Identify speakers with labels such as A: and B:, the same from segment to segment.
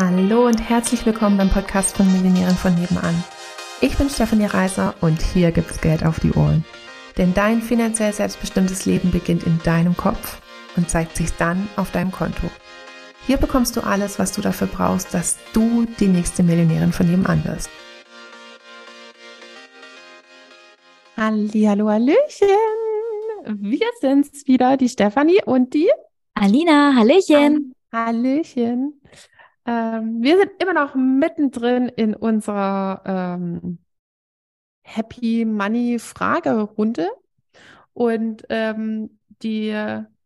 A: Hallo und herzlich willkommen beim Podcast von Millionären von nebenan. Ich bin Stefanie Reiser und hier gibt's Geld auf die Ohren. Denn dein finanziell selbstbestimmtes Leben beginnt in deinem Kopf und zeigt sich dann auf deinem Konto. Hier bekommst du alles, was du dafür brauchst, dass du die nächste Millionärin von nebenan wirst. Hallo, Hallöchen! Wir sind's wieder, die Stefanie und die
B: Alina. Hallöchen!
A: Hallöchen! Ähm, wir sind immer noch mittendrin in unserer ähm, Happy Money Fragerunde und ähm, die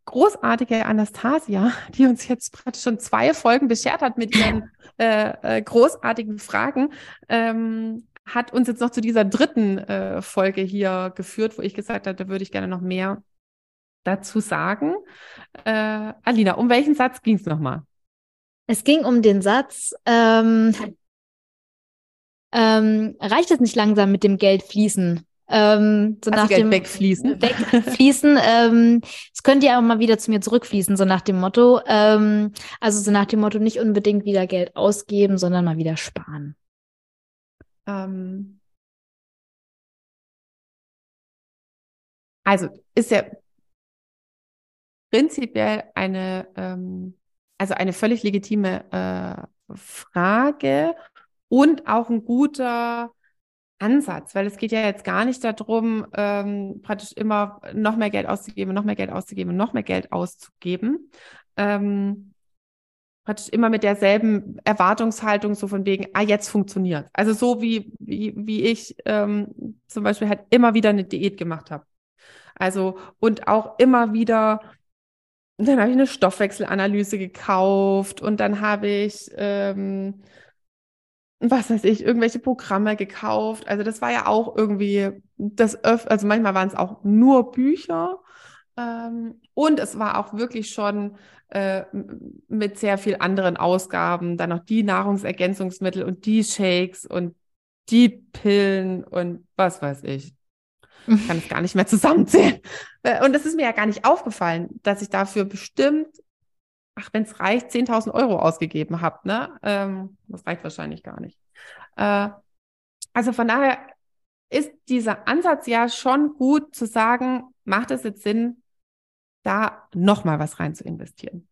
A: großartige Anastasia, die uns jetzt praktisch schon zwei Folgen beschert hat mit ihren äh, äh, großartigen Fragen, ähm, hat uns jetzt noch zu dieser dritten äh, Folge hier geführt, wo ich gesagt habe, da würde ich gerne noch mehr dazu sagen. Äh, Alina, um welchen Satz ging es nochmal?
B: Es ging um den Satz, ähm, ähm, reicht es nicht langsam mit dem Geld fließen? Ähm,
A: so also nach Geld dem wegfließen.
B: Wegfließen. ähm, es könnte ja auch mal wieder zu mir zurückfließen, so nach dem Motto. Ähm, also so nach dem Motto nicht unbedingt wieder Geld ausgeben, sondern mal wieder sparen.
A: Ähm, also ist ja prinzipiell eine, also eine völlig legitime äh, Frage und auch ein guter Ansatz, weil es geht ja jetzt gar nicht darum, ähm, praktisch immer noch mehr Geld auszugeben, noch mehr Geld auszugeben, noch mehr Geld auszugeben. Ähm, praktisch immer mit derselben Erwartungshaltung, so von wegen, ah, jetzt funktioniert. Also so wie, wie, wie ich ähm, zum Beispiel halt immer wieder eine Diät gemacht habe. Also und auch immer wieder, dann habe ich eine Stoffwechselanalyse gekauft und dann habe ich ähm, was weiß ich, irgendwelche Programme gekauft. Also das war ja auch irgendwie das öff also manchmal waren es auch nur Bücher. Ähm, und es war auch wirklich schon äh, mit sehr viel anderen Ausgaben, dann noch die Nahrungsergänzungsmittel und die Shakes und die Pillen und was weiß ich. Ich kann es gar nicht mehr zusammenzählen. Äh, und es ist mir ja gar nicht aufgefallen, dass ich dafür bestimmt ach, wenn es reicht, 10.000 Euro ausgegeben habt, ne? Ähm, das reicht wahrscheinlich gar nicht. Äh, also von daher ist dieser Ansatz ja schon gut zu sagen, macht es jetzt Sinn, da nochmal was rein zu investieren.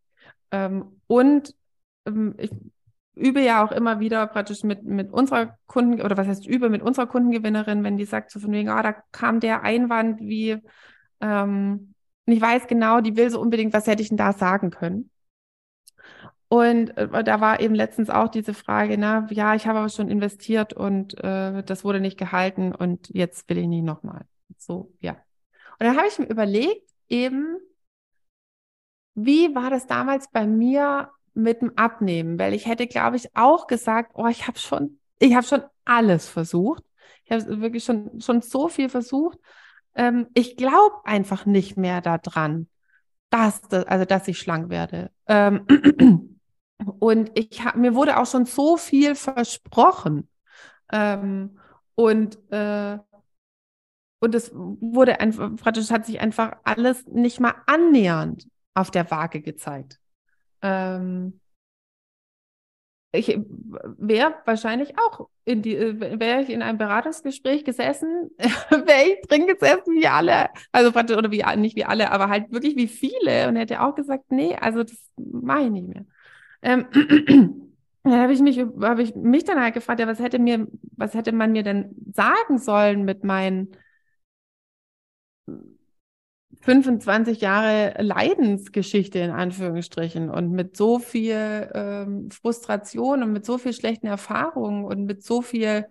A: Ähm, und ähm, ich übe ja auch immer wieder praktisch mit, mit unserer Kunden, oder was heißt übe, mit unserer Kundengewinnerin, wenn die sagt so von wegen, ah, da kam der Einwand wie, ähm, und ich weiß genau, die will so unbedingt, was hätte ich denn da sagen können? Und äh, da war eben letztens auch diese Frage, na, ja, ich habe aber schon investiert und äh, das wurde nicht gehalten und jetzt will ich nicht nochmal. So, ja. Und dann habe ich mir überlegt, eben, wie war das damals bei mir mit dem Abnehmen? Weil ich hätte, glaube ich, auch gesagt, oh, ich habe schon, ich habe schon alles versucht. Ich habe wirklich schon, schon so viel versucht. Ähm, ich glaube einfach nicht mehr daran, dass, also, dass ich schlank werde. Ähm, Und ich hab, mir wurde auch schon so viel versprochen. Ähm, und, äh, und es wurde einfach, praktisch hat sich einfach alles nicht mal annähernd auf der Waage gezeigt. Ähm, ich wäre wahrscheinlich auch in die, wäre ich in einem Beratungsgespräch gesessen, wäre ich drin gesessen wie alle, also oder wie, nicht wie alle, aber halt wirklich wie viele und hätte auch gesagt, nee, also das mache ich nicht mehr. Ähm, dann habe ich mich, habe ich mich dann halt gefragt, ja, was hätte mir, was hätte man mir denn sagen sollen mit meinen 25 Jahre Leidensgeschichte in Anführungsstrichen und mit so viel ähm, Frustration und mit so viel schlechten Erfahrungen und mit so viel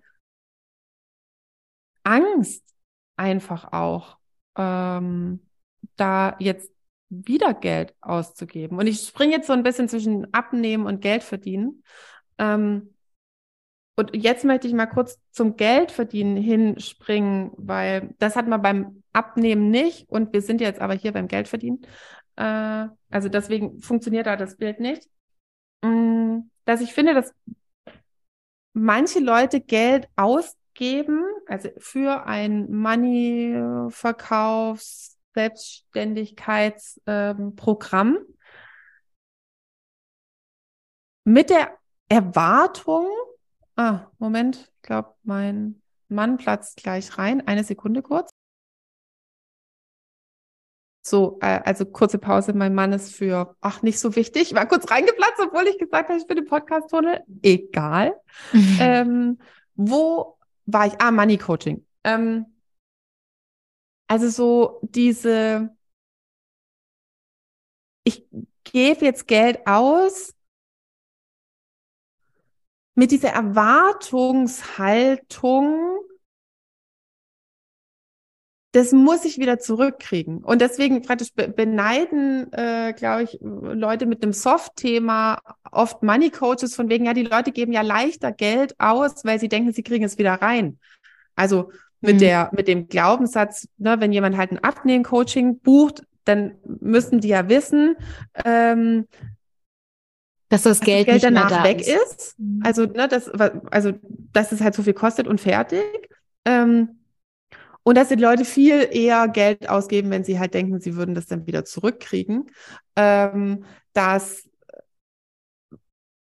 A: Angst einfach auch ähm, da jetzt wieder Geld auszugeben. Und ich springe jetzt so ein bisschen zwischen Abnehmen und Geld verdienen. Ähm, und jetzt möchte ich mal kurz zum Geld verdienen hinspringen, weil das hat man beim Abnehmen nicht und wir sind jetzt aber hier beim Geld verdienen. Äh, also deswegen funktioniert da das Bild nicht. Mm, dass ich finde, dass manche Leute Geld ausgeben, also für ein Money-Verkaufs- Selbstständigkeitsprogramm ähm, mit der Erwartung. Ah, Moment, ich glaube, mein Mann platzt gleich rein. Eine Sekunde kurz. So, äh, also kurze Pause. Mein Mann ist für, ach, nicht so wichtig. War kurz reingeplatzt, obwohl ich gesagt habe, ich bin im Podcast-Tunnel. Egal. ähm, wo war ich? Ah, Money Coaching. Ähm, also so diese, ich gebe jetzt Geld aus mit dieser Erwartungshaltung, das muss ich wieder zurückkriegen. Und deswegen praktisch beneiden, äh, glaube ich, Leute mit einem Soft-Thema oft Money Coaches von wegen, ja, die Leute geben ja leichter Geld aus, weil sie denken, sie kriegen es wieder rein. Also mit mhm. der, mit dem Glaubenssatz, ne, wenn jemand halt ein Abnehmen-Coaching bucht, dann müssen die ja wissen, ähm,
B: dass das Geld, dass das Geld
A: danach weg ist. ist. Mhm. Also, ne, das, also, dass es halt so viel kostet und fertig. Ähm, und dass die Leute viel eher Geld ausgeben, wenn sie halt denken, sie würden das dann wieder zurückkriegen. Ähm, dass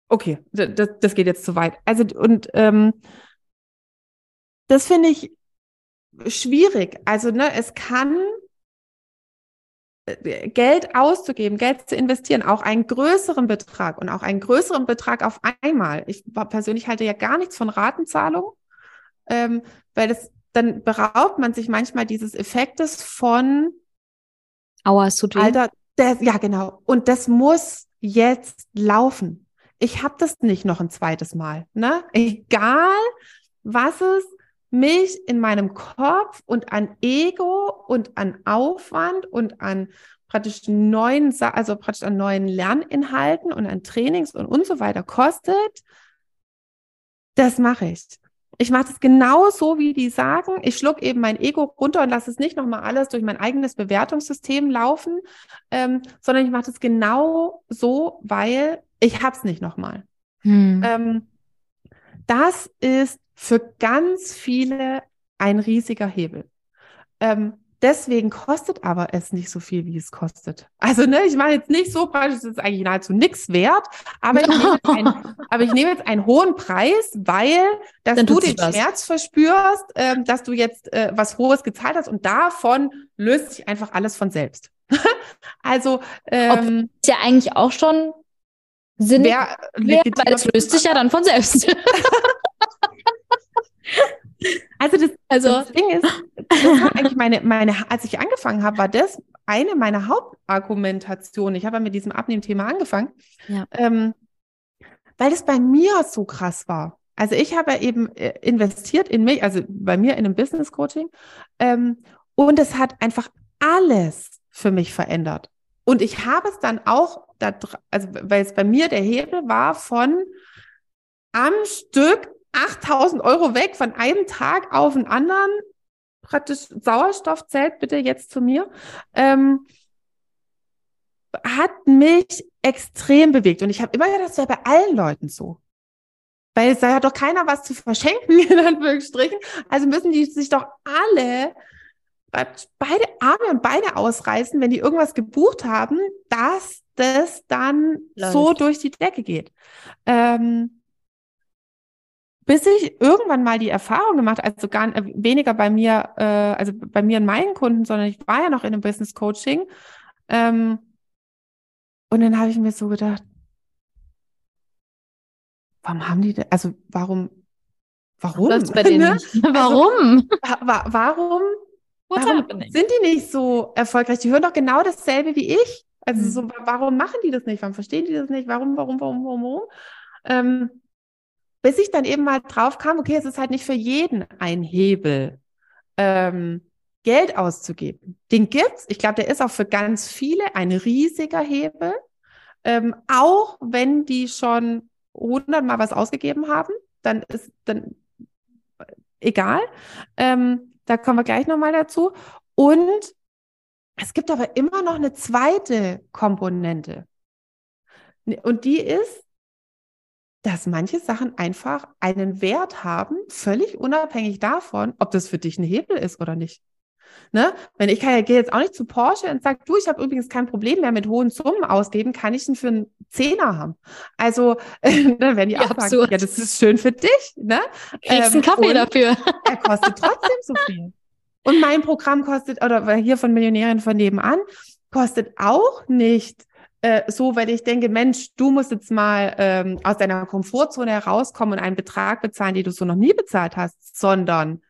A: okay, das, das geht jetzt zu weit. Also und ähm, das finde ich schwierig. Also ne, es kann äh, Geld auszugeben, Geld zu investieren, auch einen größeren Betrag und auch einen größeren Betrag auf einmal. Ich persönlich halte ja gar nichts von Ratenzahlung, ähm, weil das dann beraubt man sich manchmal dieses Effektes von
B: Aua, tut weh.
A: Alter, das, ja genau. Und das muss jetzt laufen. Ich habe das nicht noch ein zweites Mal. Ne? Egal, was es mich in meinem Kopf und an Ego und an Aufwand und an praktisch neuen, also praktisch an neuen Lerninhalten und an Trainings und und so weiter kostet, das mache ich. Ich mache das genau so, wie die sagen. Ich schluck eben mein Ego runter und lasse es nicht nochmal alles durch mein eigenes Bewertungssystem laufen, ähm, sondern ich mache das genau so, weil ich hab's nicht nochmal. Hm. Ähm, das ist für ganz viele ein riesiger Hebel. Ähm, Deswegen kostet aber es nicht so viel, wie es kostet. Also, ne, ich meine jetzt nicht so praktisch, es ist eigentlich nahezu nichts wert, aber ich, nehme jetzt einen, aber ich nehme jetzt einen hohen Preis, weil, dass Dann du den was. Schmerz verspürst, ähm, dass du jetzt äh, was Hohes gezahlt hast und davon löst sich einfach alles von selbst. also, ähm,
B: ist ja eigentlich auch schon Sinn, wer, wer, weil es löst sich ja dann von selbst.
A: Also das, also das Ding ist, das war eigentlich meine, meine, als ich angefangen habe, war das eine meiner Hauptargumentationen. Ich habe ja mit diesem Abnehmthema angefangen, ja. ähm, weil es bei mir so krass war. Also ich habe ja eben äh, investiert in mich, also bei mir in einem Business Coaching, ähm, und es hat einfach alles für mich verändert. Und ich habe es dann auch, da, also weil es bei mir der Hebel war von am Stück 8000 Euro weg von einem Tag auf den anderen. Praktisch Sauerstoff zählt bitte jetzt zu mir. Ähm, hat mich extrem bewegt. Und ich habe immer gedacht, das wäre bei allen Leuten so. Weil es ja doch keiner was zu verschenken, in Anführungsstrichen. Also müssen die sich doch alle beide Arme und Beine ausreißen, wenn die irgendwas gebucht haben, dass das dann Läuft. so durch die Decke geht. Ähm, bis ich irgendwann mal die Erfahrung gemacht, also gar äh, weniger bei mir, äh, also bei mir und meinen Kunden, sondern ich war ja noch in einem Business Coaching. Ähm, und dann habe ich mir so gedacht, warum haben die, also warum, warum?
B: Das bei denen ne? Warum?
A: Also, wa warum? Warum sind die nicht so erfolgreich? Die hören doch genau dasselbe wie ich. Also mhm. so, warum machen die das nicht? Warum verstehen die das nicht? Warum, warum, warum, warum, warum? Ähm, bis ich dann eben mal drauf kam, okay, es ist halt nicht für jeden ein Hebel, ähm, Geld auszugeben. Den gibt's. Ich glaube, der ist auch für ganz viele ein riesiger Hebel. Ähm, auch wenn die schon hundertmal was ausgegeben haben, dann ist dann egal. Ähm, da kommen wir gleich nochmal dazu. Und es gibt aber immer noch eine zweite Komponente. Und die ist, dass manche Sachen einfach einen Wert haben, völlig unabhängig davon, ob das für dich ein Hebel ist oder nicht. Ne? Wenn ich kann, gehe jetzt auch nicht zu Porsche und sage, du, ich habe übrigens kein Problem mehr mit hohen Summen ausgeben, kann ich ihn für einen Zehner haben. Also dann werden die auch sagen, ja, das ist schön für dich. Ne?
B: Kriegst ähm, einen Kaffee dafür.
A: er kostet trotzdem so viel. Und mein Programm kostet, oder hier von Millionärin von nebenan, kostet auch nicht äh, so, weil ich denke, Mensch, du musst jetzt mal ähm, aus deiner Komfortzone herauskommen und einen Betrag bezahlen, den du so noch nie bezahlt hast, sondern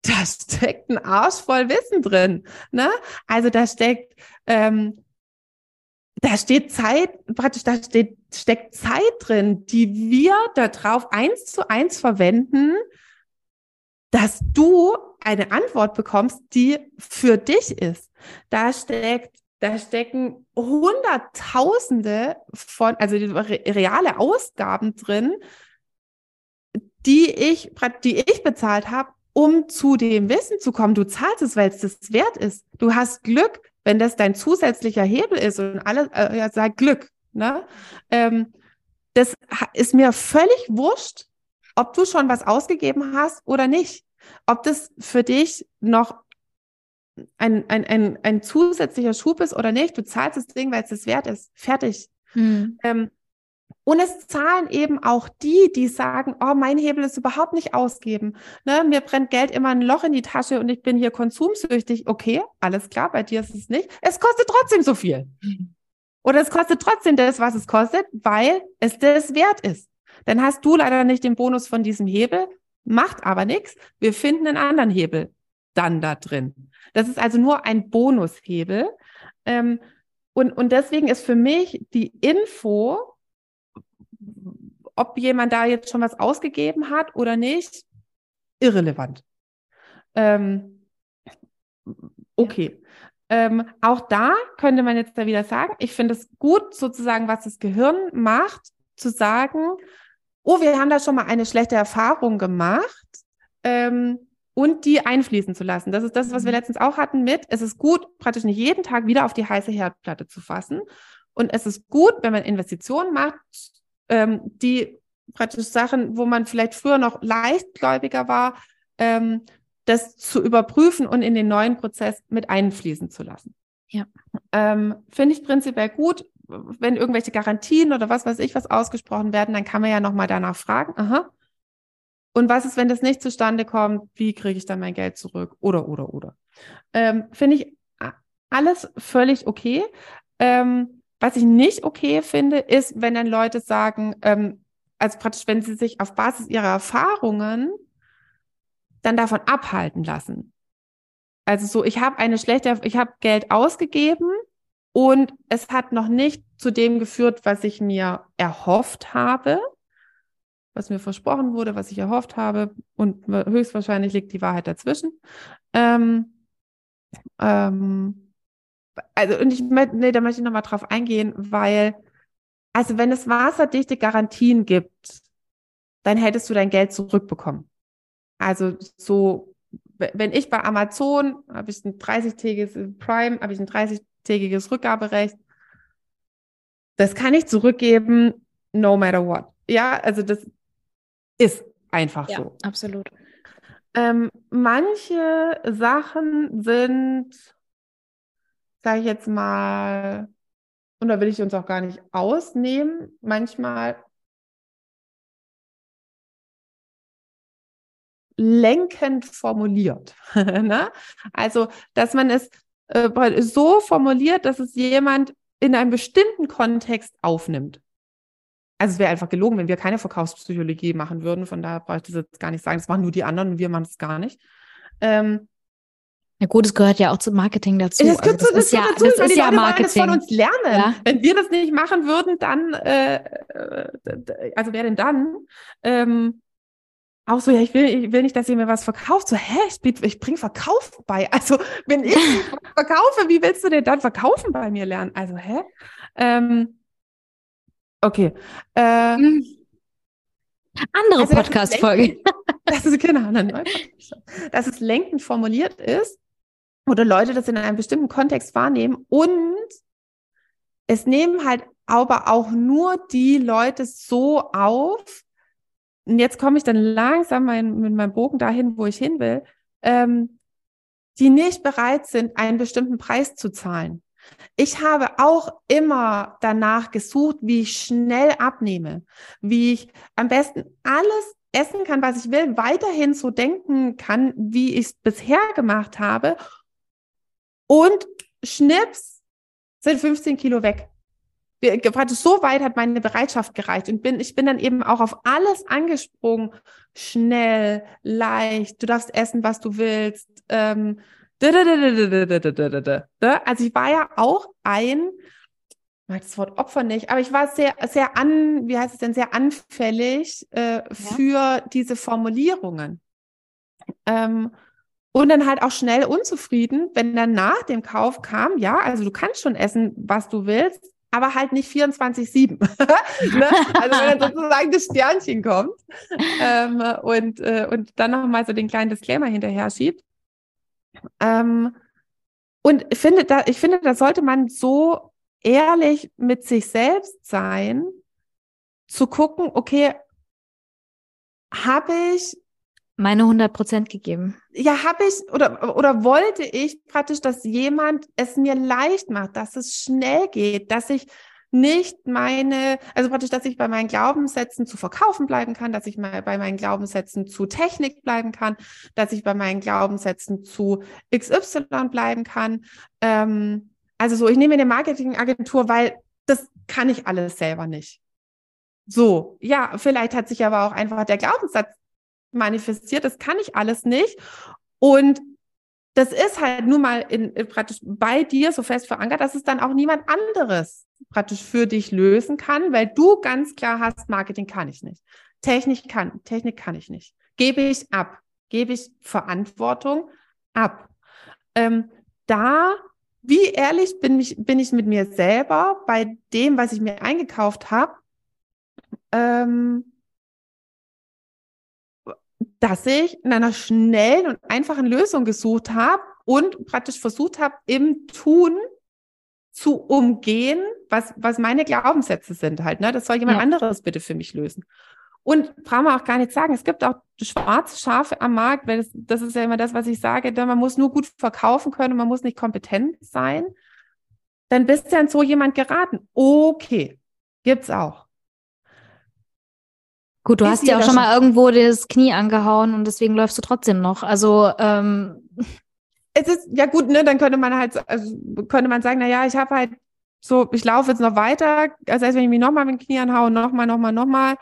A: da steckt ein Arsch voll Wissen drin. Ne? Also da steckt, ähm, da steht Zeit, praktisch, da steht, steckt Zeit drin, die wir da drauf eins zu eins verwenden, dass du eine Antwort bekommst, die für dich ist. Da steckt, da stecken Hunderttausende von, also reale Ausgaben drin, die ich, die ich bezahlt habe, um zu dem Wissen zu kommen. Du zahlst es, weil es das wert ist. Du hast Glück, wenn das dein zusätzlicher Hebel ist und alle äh, ja, sag Glück. Ne? Ähm, das ist mir völlig wurscht, ob du schon was ausgegeben hast oder nicht. Ob das für dich noch ein, ein, ein, ein zusätzlicher Schub ist oder nicht. Du zahlst das Ding, weil es das wert ist. Fertig. Mhm. Ähm, und es zahlen eben auch die, die sagen, oh, mein Hebel ist überhaupt nicht ausgeben. Ne, mir brennt Geld immer ein Loch in die Tasche und ich bin hier konsumsüchtig. Okay, alles klar, bei dir ist es nicht. Es kostet trotzdem so viel. Oder es kostet trotzdem das, was es kostet, weil es das wert ist. Dann hast du leider nicht den Bonus von diesem Hebel, macht aber nichts. Wir finden einen anderen Hebel dann da drin. Das ist also nur ein Bonushebel. Ähm, und, und deswegen ist für mich die Info, ob jemand da jetzt schon was ausgegeben hat oder nicht, irrelevant. Ähm, okay. Ähm, auch da könnte man jetzt da wieder sagen, ich finde es gut, sozusagen, was das Gehirn macht, zu sagen, oh, wir haben da schon mal eine schlechte Erfahrung gemacht ähm, und die einfließen zu lassen. Das ist das, was wir mhm. letztens auch hatten mit, es ist gut, praktisch nicht jeden Tag wieder auf die heiße Herdplatte zu fassen. Und es ist gut, wenn man Investitionen macht, ähm, die praktisch Sachen, wo man vielleicht früher noch leichtgläubiger war, ähm, das zu überprüfen und in den neuen Prozess mit einfließen zu lassen.
B: Ja.
A: Ähm, Finde ich prinzipiell gut. Wenn irgendwelche Garantien oder was weiß ich was ausgesprochen werden, dann kann man ja nochmal danach fragen. Aha. Und was ist, wenn das nicht zustande kommt? Wie kriege ich dann mein Geld zurück? Oder, oder, oder. Ähm, Finde ich alles völlig okay. Ähm, was ich nicht okay finde, ist, wenn dann Leute sagen, ähm, also praktisch, wenn sie sich auf Basis ihrer Erfahrungen dann davon abhalten lassen. Also so, ich habe eine schlechte, ich habe Geld ausgegeben und es hat noch nicht zu dem geführt, was ich mir erhofft habe, was mir versprochen wurde, was ich erhofft habe und höchstwahrscheinlich liegt die Wahrheit dazwischen. Ähm, ähm, also, und ich, nee, da möchte ich nochmal drauf eingehen, weil, also wenn es wasserdichte Garantien gibt, dann hättest du dein Geld zurückbekommen. Also so, wenn ich bei Amazon habe ich ein 30-tägiges Prime, habe ich ein 30-tägiges Rückgaberecht. Das kann ich zurückgeben, no matter what. Ja, also das ist einfach ja, so.
B: Absolut.
A: Ähm, manche Sachen sind sage ich jetzt mal, und da will ich uns auch gar nicht ausnehmen, manchmal lenkend formuliert. ne? Also, dass man es äh, so formuliert, dass es jemand in einem bestimmten Kontext aufnimmt. Also es wäre einfach gelogen, wenn wir keine Verkaufspsychologie machen würden. Von daher brauche ich das jetzt gar nicht sagen. Das machen nur die anderen und wir machen es gar nicht. Ähm,
B: ja gut, es gehört ja auch zum Marketing dazu.
A: Das, also das, das ist ja, dazu, das ist ja Marketing. von uns lernen. Ja. Wenn wir das nicht machen würden, dann, äh, äh, also wer denn dann? Ähm, auch so, ja, ich will, ich will nicht, dass ihr mir was verkauft. So, hä, ich, ich bringe Verkauf bei. Also, wenn ich verkaufe, wie willst du denn dann verkaufen bei mir lernen? Also, hä? Ähm, okay. Äh, hm.
B: Andere also, Podcast-Folge.
A: Das ist genau eine neue Dass es lenkend formuliert ist oder Leute das in einem bestimmten Kontext wahrnehmen und es nehmen halt aber auch nur die Leute so auf, und jetzt komme ich dann langsam mein, mit meinem Bogen dahin, wo ich hin will, ähm, die nicht bereit sind, einen bestimmten Preis zu zahlen. Ich habe auch immer danach gesucht, wie ich schnell abnehme, wie ich am besten alles essen kann, was ich will, weiterhin so denken kann, wie ich es bisher gemacht habe. Und schnips sind 15 Kilo weg. So weit hat meine Bereitschaft gereicht und bin, ich bin dann eben auch auf alles angesprungen. Schnell, leicht, du darfst essen, was du willst. Ähm, also ich war ja auch ein, ich mag das Wort Opfer nicht, aber ich war sehr, sehr an, wie heißt es denn, sehr anfällig äh, ja. für diese Formulierungen. Ähm, und dann halt auch schnell unzufrieden, wenn dann nach dem Kauf kam, ja, also du kannst schon essen, was du willst, aber halt nicht 24-7. ne? Also wenn dann sozusagen das Sternchen kommt ähm, und, äh, und dann nochmal so den kleinen Disclaimer hinterher schiebt. Ähm, und ich finde, da, ich finde, da sollte man so ehrlich mit sich selbst sein, zu gucken, okay, habe ich
B: meine 100 Prozent gegeben.
A: Ja, habe ich oder, oder wollte ich praktisch, dass jemand es mir leicht macht, dass es schnell geht, dass ich nicht meine, also praktisch, dass ich bei meinen Glaubenssätzen zu verkaufen bleiben kann, dass ich mal bei meinen Glaubenssätzen zu Technik bleiben kann, dass ich bei meinen Glaubenssätzen zu XY bleiben kann. Ähm, also so, ich nehme eine Marketingagentur, weil das kann ich alles selber nicht. So, ja, vielleicht hat sich aber auch einfach der Glaubenssatz manifestiert, das kann ich alles nicht. Und das ist halt nun mal in, in, praktisch bei dir so fest verankert, dass es dann auch niemand anderes praktisch für dich lösen kann, weil du ganz klar hast, Marketing kann ich nicht. Technik kann, Technik kann ich nicht. Gebe ich ab. Gebe ich Verantwortung ab. Ähm, da, wie ehrlich bin ich, bin ich mit mir selber bei dem, was ich mir eingekauft habe, ähm, dass ich in einer schnellen und einfachen Lösung gesucht habe und praktisch versucht habe, im Tun zu umgehen, was, was meine Glaubenssätze sind halt. Ne? Das soll jemand ja. anderes bitte für mich lösen. Und brauchen wir auch gar nicht sagen, es gibt auch schwarze Schafe am Markt, weil das, das ist ja immer das, was ich sage, man muss nur gut verkaufen können, man muss nicht kompetent sein. Dann bist du an so jemand geraten. Okay, gibt's auch.
B: Gut, du ist hast ja auch schon mal irgendwo das Knie angehauen und deswegen läufst du trotzdem noch. Also ähm,
A: es ist, ja gut, ne, dann könnte man halt, also könnte man sagen, na ja, ich habe halt so, ich laufe jetzt noch weiter, also heißt, wenn ich mich nochmal mit dem Knie anhaue, nochmal, nochmal, nochmal,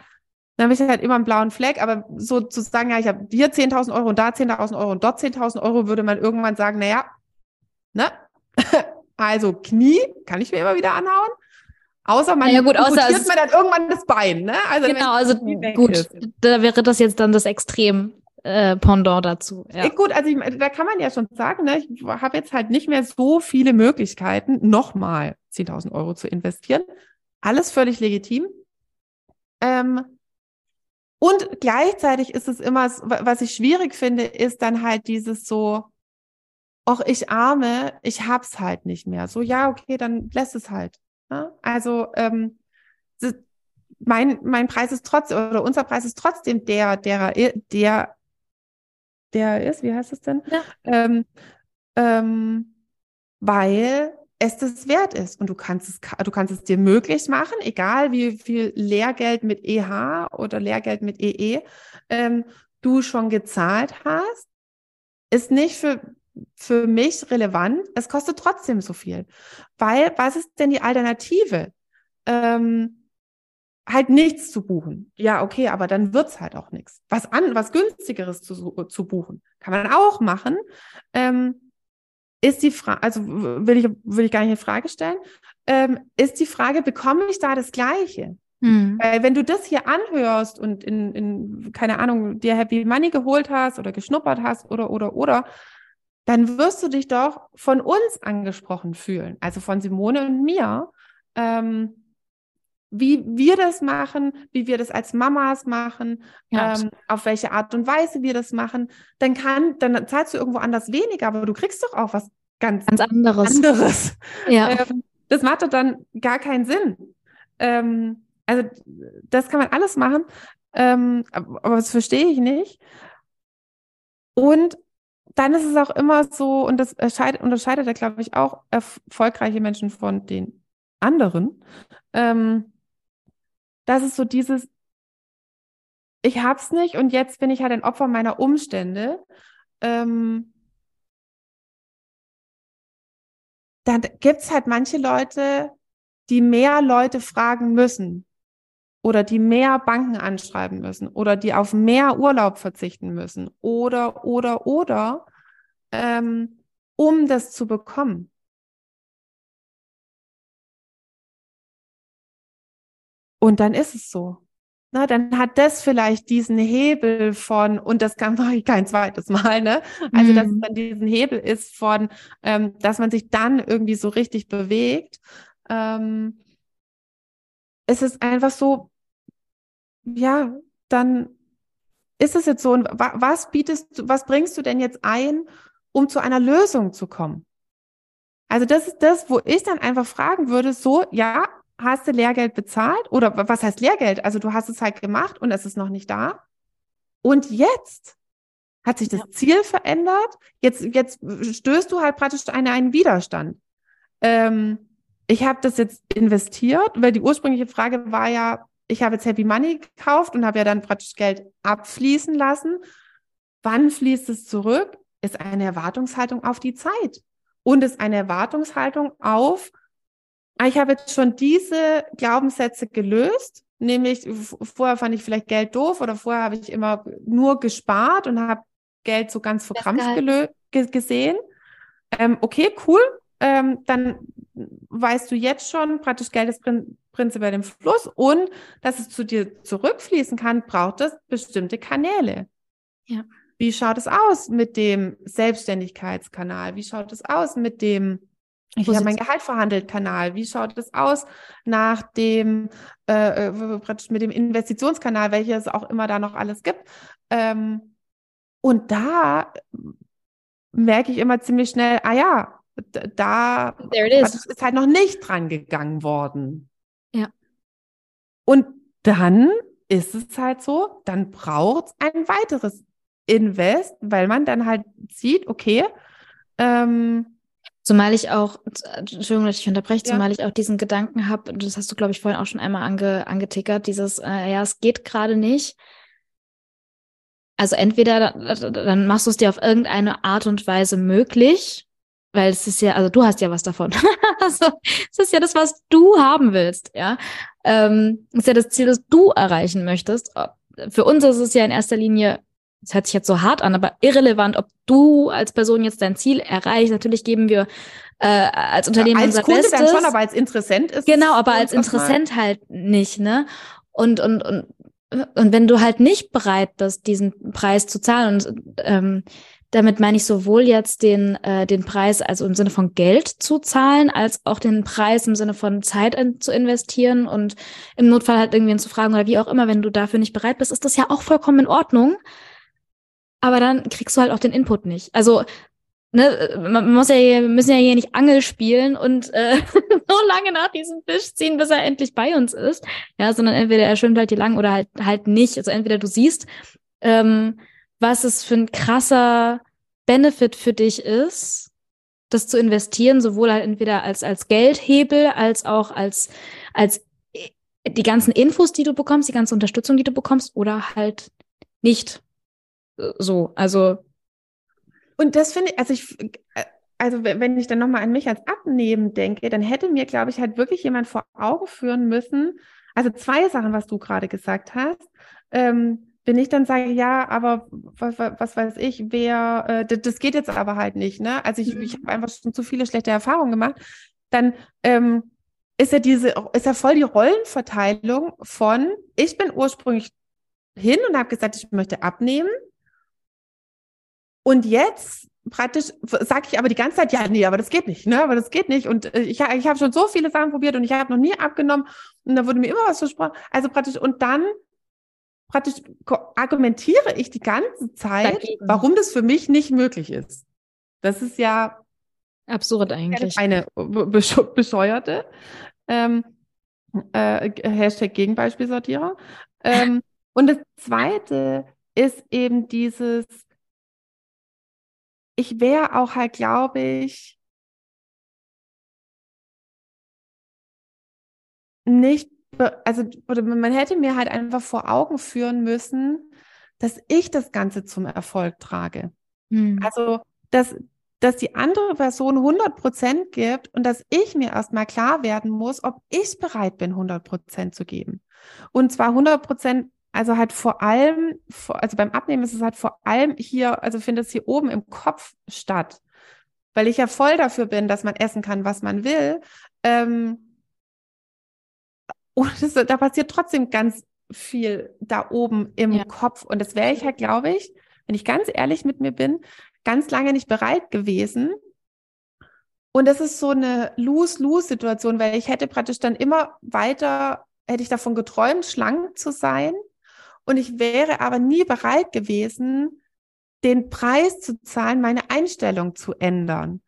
A: dann habe ich halt immer einen blauen Fleck, aber so zu sagen, ja, ich habe hier 10.000 Euro und da 10.000 Euro und dort 10.000 Euro, würde man irgendwann sagen, na ja, ne, also Knie kann ich mir immer wieder anhauen, Außer man
B: ja, gut, außer
A: man dann irgendwann das Bein, ne?
B: Also genau, also gut, ist. da wäre das jetzt dann das Extrem äh, Pendant dazu.
A: Ja. Gut, also ich, da kann man ja schon sagen, ne, ich habe jetzt halt nicht mehr so viele Möglichkeiten, nochmal 10.000 Euro zu investieren. Alles völlig legitim. Ähm, und gleichzeitig ist es immer, was ich schwierig finde, ist dann halt dieses so, ach, ich arme, ich hab's halt nicht mehr. So, ja, okay, dann lässt es halt. Ne? Also, ähm, mein, mein Preis ist trotzdem, oder unser Preis ist trotzdem der, der, der der ist, wie heißt es denn? Ja. Ähm, ähm, weil es das wert ist und du kannst es, du kannst es dir möglich machen, egal wie viel Lehrgeld mit EH oder Lehrgeld mit EE e, ähm, du schon gezahlt hast, ist nicht für für mich relevant. Es kostet trotzdem so viel, weil was ist denn die Alternative? Ähm, halt nichts zu buchen. Ja, okay, aber dann wird's halt auch nichts. Was an, was günstigeres zu, zu buchen, kann man auch machen. Ähm, ist die Frage, also will ich, will ich gar nicht in Frage stellen, ähm, ist die Frage, bekomme ich da das Gleiche? Mhm. Weil wenn du das hier anhörst und in, in, keine Ahnung, dir Happy Money geholt hast oder geschnuppert hast oder, oder, oder, dann wirst du dich doch von uns angesprochen fühlen, also von Simone und mir. Ähm, wie wir das machen, wie wir das als Mamas machen, ja, ähm, auf welche Art und Weise wir das machen, dann kann, dann zahlst du irgendwo anders weniger, aber du kriegst doch auch was ganz,
B: ganz anderes.
A: anderes. Ja. Ähm, das macht doch dann gar keinen Sinn. Ähm, also das kann man alles machen, ähm, aber das verstehe ich nicht. Und dann ist es auch immer so, und das unterscheidet er, glaube ich, auch erfolgreiche Menschen von den anderen, ähm, dass es so dieses, ich hab's nicht und jetzt bin ich halt ein Opfer meiner Umstände. Ähm, dann gibt's halt manche Leute, die mehr Leute fragen müssen oder die mehr Banken anschreiben müssen oder die auf mehr Urlaub verzichten müssen oder, oder, oder, ähm, um das zu bekommen. Und dann ist es so. Na, dann hat das vielleicht diesen Hebel von, und das kann mache ich kein zweites Mal, ne? Also, dass es mhm. dann diesen Hebel ist von, ähm, dass man sich dann irgendwie so richtig bewegt. Ähm, es ist einfach so, ja, dann ist es jetzt so. Und wa was bietest du, was bringst du denn jetzt ein, um zu einer Lösung zu kommen? Also das ist das, wo ich dann einfach fragen würde, so, ja, hast du Lehrgeld bezahlt? Oder was heißt Lehrgeld? Also du hast es halt gemacht und es ist noch nicht da. Und jetzt hat sich das ja. Ziel verändert. Jetzt, jetzt stößt du halt praktisch an einen Widerstand. Ähm, ich habe das jetzt investiert, weil die ursprüngliche Frage war ja, ich habe jetzt Happy Money gekauft und habe ja dann praktisch Geld abfließen lassen. Wann fließt es zurück? Ist eine Erwartungshaltung auf die Zeit und ist eine Erwartungshaltung auf, ich habe jetzt schon diese Glaubenssätze gelöst, nämlich vorher fand ich vielleicht Geld doof oder vorher habe ich immer nur gespart und habe Geld so ganz verkrampft gesehen. Ähm, okay, cool. Ähm, dann weißt du jetzt schon, praktisch Geld ist prin prinzipiell im Fluss und dass es zu dir zurückfließen kann, braucht es bestimmte Kanäle. Ja. Wie schaut es aus mit dem Selbstständigkeitskanal? Wie schaut es aus mit dem ich habe mein Gehalt verhandelt Kanal. Wie schaut es aus nach dem äh, äh praktisch mit dem Investitionskanal, welches auch immer da noch alles gibt? Ähm, und da merke ich immer ziemlich schnell, ah ja, da is. ist halt noch nicht dran gegangen worden.
B: Ja.
A: Und dann ist es halt so, dann braucht es ein weiteres Invest, weil man dann halt sieht, okay, ähm,
B: Zumal ich auch, Entschuldigung, dass ich unterbreche, ja. zumal ich auch diesen Gedanken habe, das hast du, glaube ich, vorhin auch schon einmal ange, angetickert, dieses, äh, ja, es geht gerade nicht. Also entweder dann machst du es dir auf irgendeine Art und Weise möglich, weil es ist ja, also du hast ja was davon. also es ist ja das, was du haben willst, ja. Ähm, ist ja das Ziel, das du erreichen möchtest. Für uns ist es ja in erster Linie, es hört sich jetzt so hart an, aber irrelevant, ob du als Person jetzt dein Ziel erreichst. Natürlich geben wir äh, als Unternehmen ja, als unser Kunde Bestes. dann
A: schon, aber als Interessent ist
B: Genau, aber als Interessent halt nicht, ne? Und, und, und, und wenn du halt nicht bereit bist, diesen Preis zu zahlen und ähm, damit meine ich sowohl jetzt den, äh, den Preis, also im Sinne von Geld zu zahlen, als auch den Preis im Sinne von Zeit in, zu investieren und im Notfall halt irgendwen zu fragen oder wie auch immer, wenn du dafür nicht bereit bist, ist das ja auch vollkommen in Ordnung. Aber dann kriegst du halt auch den Input nicht. Also, ne, man muss ja, wir müssen ja hier nicht Angel spielen und äh, so lange nach diesem Fisch ziehen, bis er endlich bei uns ist. Ja, sondern entweder er schwimmt halt hier lang oder halt halt nicht. Also entweder du siehst, ähm, was es für ein krasser Benefit für dich ist, das zu investieren, sowohl halt entweder als, als Geldhebel, als auch als, als äh, die ganzen Infos, die du bekommst, die ganze Unterstützung, die du bekommst, oder halt nicht so. Also.
A: Und das finde ich, also ich, äh, also wenn ich dann nochmal an mich als Abnehmen denke, dann hätte mir, glaube ich, halt wirklich jemand vor Augen führen müssen. Also zwei Sachen, was du gerade gesagt hast. Ähm, wenn ich dann sage, ja, aber was, was weiß ich, wer, äh, das, das, geht jetzt aber halt nicht, ne? Also ich, ich habe einfach schon zu viele schlechte Erfahrungen gemacht, dann ähm, ist ja diese, ist ja voll die Rollenverteilung von, ich bin ursprünglich hin und habe gesagt, ich möchte abnehmen. Und jetzt praktisch sage ich aber die ganze Zeit, ja, nee, aber das geht nicht, ne, aber das geht nicht. Und äh, ich, ich habe schon so viele Sachen probiert und ich habe noch nie abgenommen und da wurde mir immer was versprochen. Also praktisch, und dann praktisch argumentiere ich die ganze Zeit, Dagegen. warum das für mich nicht möglich ist. Das ist ja
B: absurd eigentlich.
A: Eine bescheuerte ähm, äh, Hashtag Gegenbeispielsortierer. Ähm, und das zweite ist eben dieses, ich wäre auch halt, glaube ich, nicht, also, oder man hätte mir halt einfach vor Augen führen müssen, dass ich das Ganze zum Erfolg trage. Hm. Also, dass, dass die andere Person 100 Prozent gibt und dass ich mir erstmal klar werden muss, ob ich bereit bin, 100 Prozent zu geben. Und zwar 100 Prozent, also halt vor allem, also beim Abnehmen ist es halt vor allem hier, also findet es hier oben im Kopf statt, weil ich ja voll dafür bin, dass man essen kann, was man will. Ähm, und das, da passiert trotzdem ganz viel da oben im ja. Kopf. Und das wäre ich halt, glaube ich, wenn ich ganz ehrlich mit mir bin, ganz lange nicht bereit gewesen. Und das ist so eine Lose-Lose-Situation, weil ich hätte praktisch dann immer weiter, hätte ich davon geträumt, schlank zu sein. Und ich wäre aber nie bereit gewesen, den Preis zu zahlen, meine Einstellung zu ändern.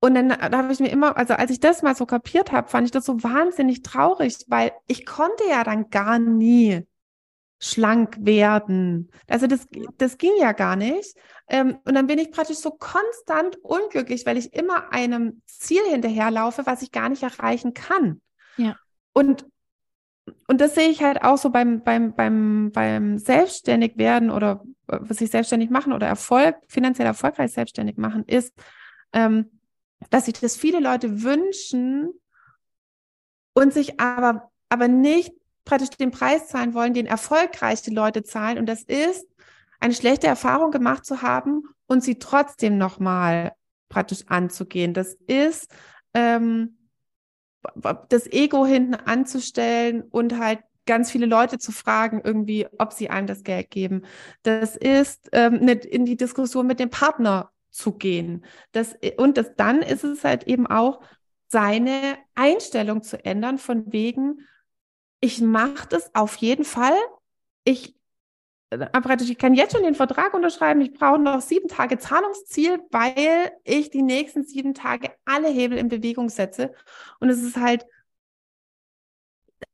A: Und dann da habe ich mir immer, also als ich das mal so kapiert habe, fand ich das so wahnsinnig traurig, weil ich konnte ja dann gar nie schlank werden. Also das, das ging ja gar nicht. Ähm, und dann bin ich praktisch so konstant unglücklich, weil ich immer einem Ziel hinterherlaufe, was ich gar nicht erreichen kann.
B: Ja.
A: Und, und das sehe ich halt auch so beim, beim, beim, beim Selbstständigwerden oder äh, was ich selbstständig machen oder Erfolg, finanziell erfolgreich selbstständig machen, ist, ähm, dass sich das viele Leute wünschen und sich aber, aber nicht praktisch den Preis zahlen wollen, den erfolgreiche Leute zahlen. Und das ist, eine schlechte Erfahrung gemacht zu haben und sie trotzdem nochmal praktisch anzugehen. Das ist, ähm, das Ego hinten anzustellen und halt ganz viele Leute zu fragen, irgendwie, ob sie einem das Geld geben. Das ist ähm, nicht in die Diskussion mit dem Partner zu gehen. Das, und das, dann ist es halt eben auch, seine Einstellung zu ändern, von wegen, ich mache das auf jeden Fall. Ich, ich kann jetzt schon den Vertrag unterschreiben. Ich brauche noch sieben Tage Zahlungsziel, weil ich die nächsten sieben Tage alle Hebel in Bewegung setze. Und es ist halt,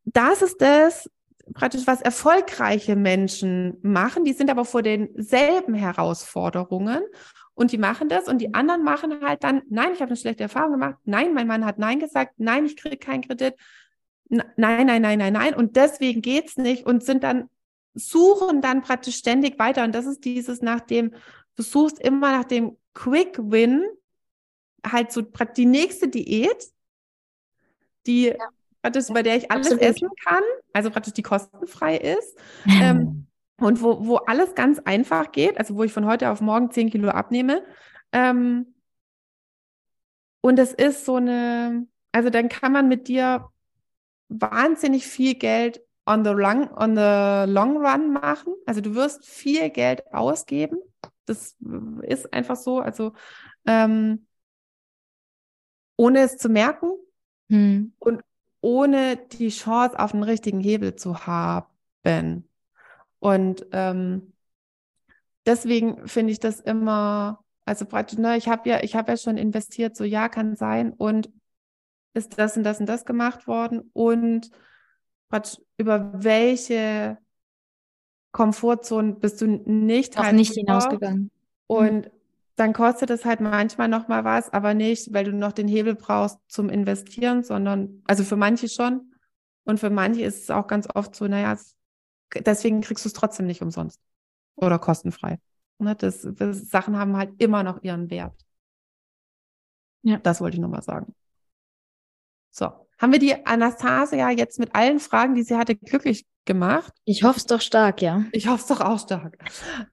A: das ist das, praktisch was erfolgreiche Menschen machen. Die sind aber vor denselben Herausforderungen. Und die machen das und die anderen machen halt dann, nein, ich habe eine schlechte Erfahrung gemacht, nein, mein Mann hat nein gesagt, nein, ich kriege keinen Kredit, nein, nein, nein, nein, nein. Und deswegen geht's nicht und sind dann, suchen dann praktisch ständig weiter. Und das ist dieses nach dem, du suchst immer nach dem Quick Win, halt so die nächste Diät, die ja. praktisch, bei der ich alles Absolut. essen kann, also praktisch die kostenfrei ist. ähm, und wo, wo alles ganz einfach geht, also wo ich von heute auf morgen 10 Kilo abnehme. Ähm, und es ist so eine, also dann kann man mit dir wahnsinnig viel Geld on the long, on the long run machen. Also du wirst viel Geld ausgeben. Das ist einfach so. Also ähm, ohne es zu merken hm. und ohne die Chance auf einen richtigen Hebel zu haben. Und ähm, deswegen finde ich das immer, also praktisch, ne, ich habe ja, ich habe ja schon investiert, so ja, kann sein und ist das und das und das gemacht worden und praktisch über welche Komfortzone bist du nicht
B: Auch halt nicht hinausgegangen.
A: Und mhm. dann kostet es halt manchmal noch mal was, aber nicht, weil du noch den Hebel brauchst zum Investieren, sondern also für manche schon und für manche ist es auch ganz oft so, naja, es deswegen kriegst du es trotzdem nicht umsonst oder kostenfrei. Ne? Das, das, Sachen haben halt immer noch ihren Wert. Ja. Das wollte ich nochmal sagen. So, haben wir die Anastasia jetzt mit allen Fragen, die sie hatte, glücklich gemacht?
B: Ich hoffe es doch stark, ja.
A: Ich hoffe es doch auch stark.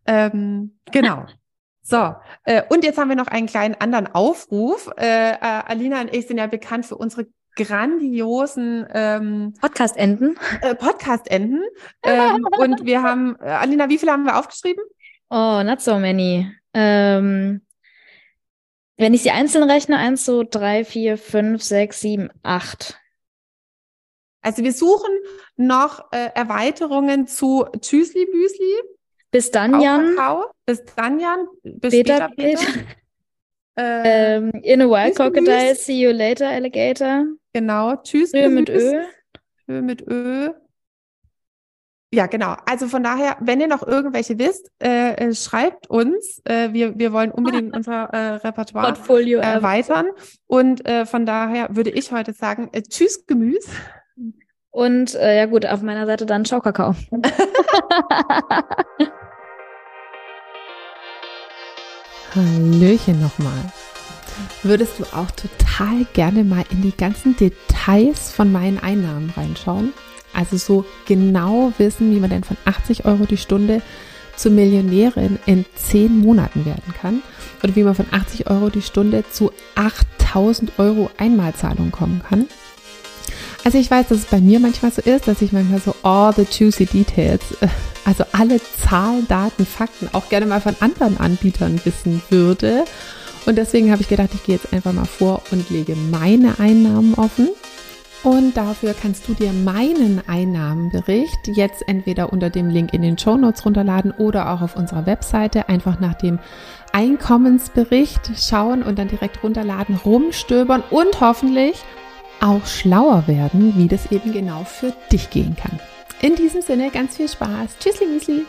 A: ähm, genau. So, äh, und jetzt haben wir noch einen kleinen anderen Aufruf. Äh, äh, Alina und ich sind ja bekannt für unsere grandiosen ähm,
B: Podcast-Enden.
A: Äh, Podcast-Enden. ähm, und wir haben, äh, Alina, wie viele haben wir aufgeschrieben?
B: Oh, not so many. Ähm, wenn ich sie einzeln rechne, eins, zwei, drei, vier, fünf, sechs, sieben, acht.
A: Also wir suchen noch äh, Erweiterungen zu Tschüsli Büsli.
B: Bis dann, Jan.
A: Bis dann, Jan.
B: Bis Peter, später, Peter. Peter. Äh, ähm, in a while, Crocodile, see you later, Alligator.
A: Genau, tschüss.
B: Ö mit Ö.
A: Ö mit Ö. Ja, genau. Also von daher, wenn ihr noch irgendwelche wisst, äh, äh schreibt uns. Äh, wir, wir wollen unbedingt unser äh, Repertoire Portfolio erweitern. Und äh, von daher würde ich heute sagen, äh, tschüss Gemüse.
B: Und äh, ja gut, auf meiner Seite dann Ciao Kakao.
A: Hallöchen nochmal. Würdest du auch total gerne mal in die ganzen Details von meinen Einnahmen reinschauen? Also so genau wissen, wie man denn von 80 Euro die Stunde zur Millionärin in 10 Monaten werden kann oder wie man von 80 Euro die Stunde zu 8000 Euro Einmalzahlung kommen kann. Also ich weiß, dass es bei mir manchmal so ist, dass ich manchmal so all the juicy details, äh, also alle Zahlen, Daten, Fakten auch gerne mal von anderen Anbietern wissen würde. Und deswegen habe ich gedacht, ich gehe jetzt einfach mal vor und lege meine Einnahmen offen und dafür kannst du dir meinen Einnahmenbericht jetzt entweder unter dem Link in den Show Notes runterladen oder auch auf unserer Webseite einfach nach dem Einkommensbericht schauen und dann direkt runterladen, rumstöbern und hoffentlich auch schlauer werden, wie das eben genau für dich gehen kann. In diesem Sinne ganz viel Spaß. Tschüssli, Müsli.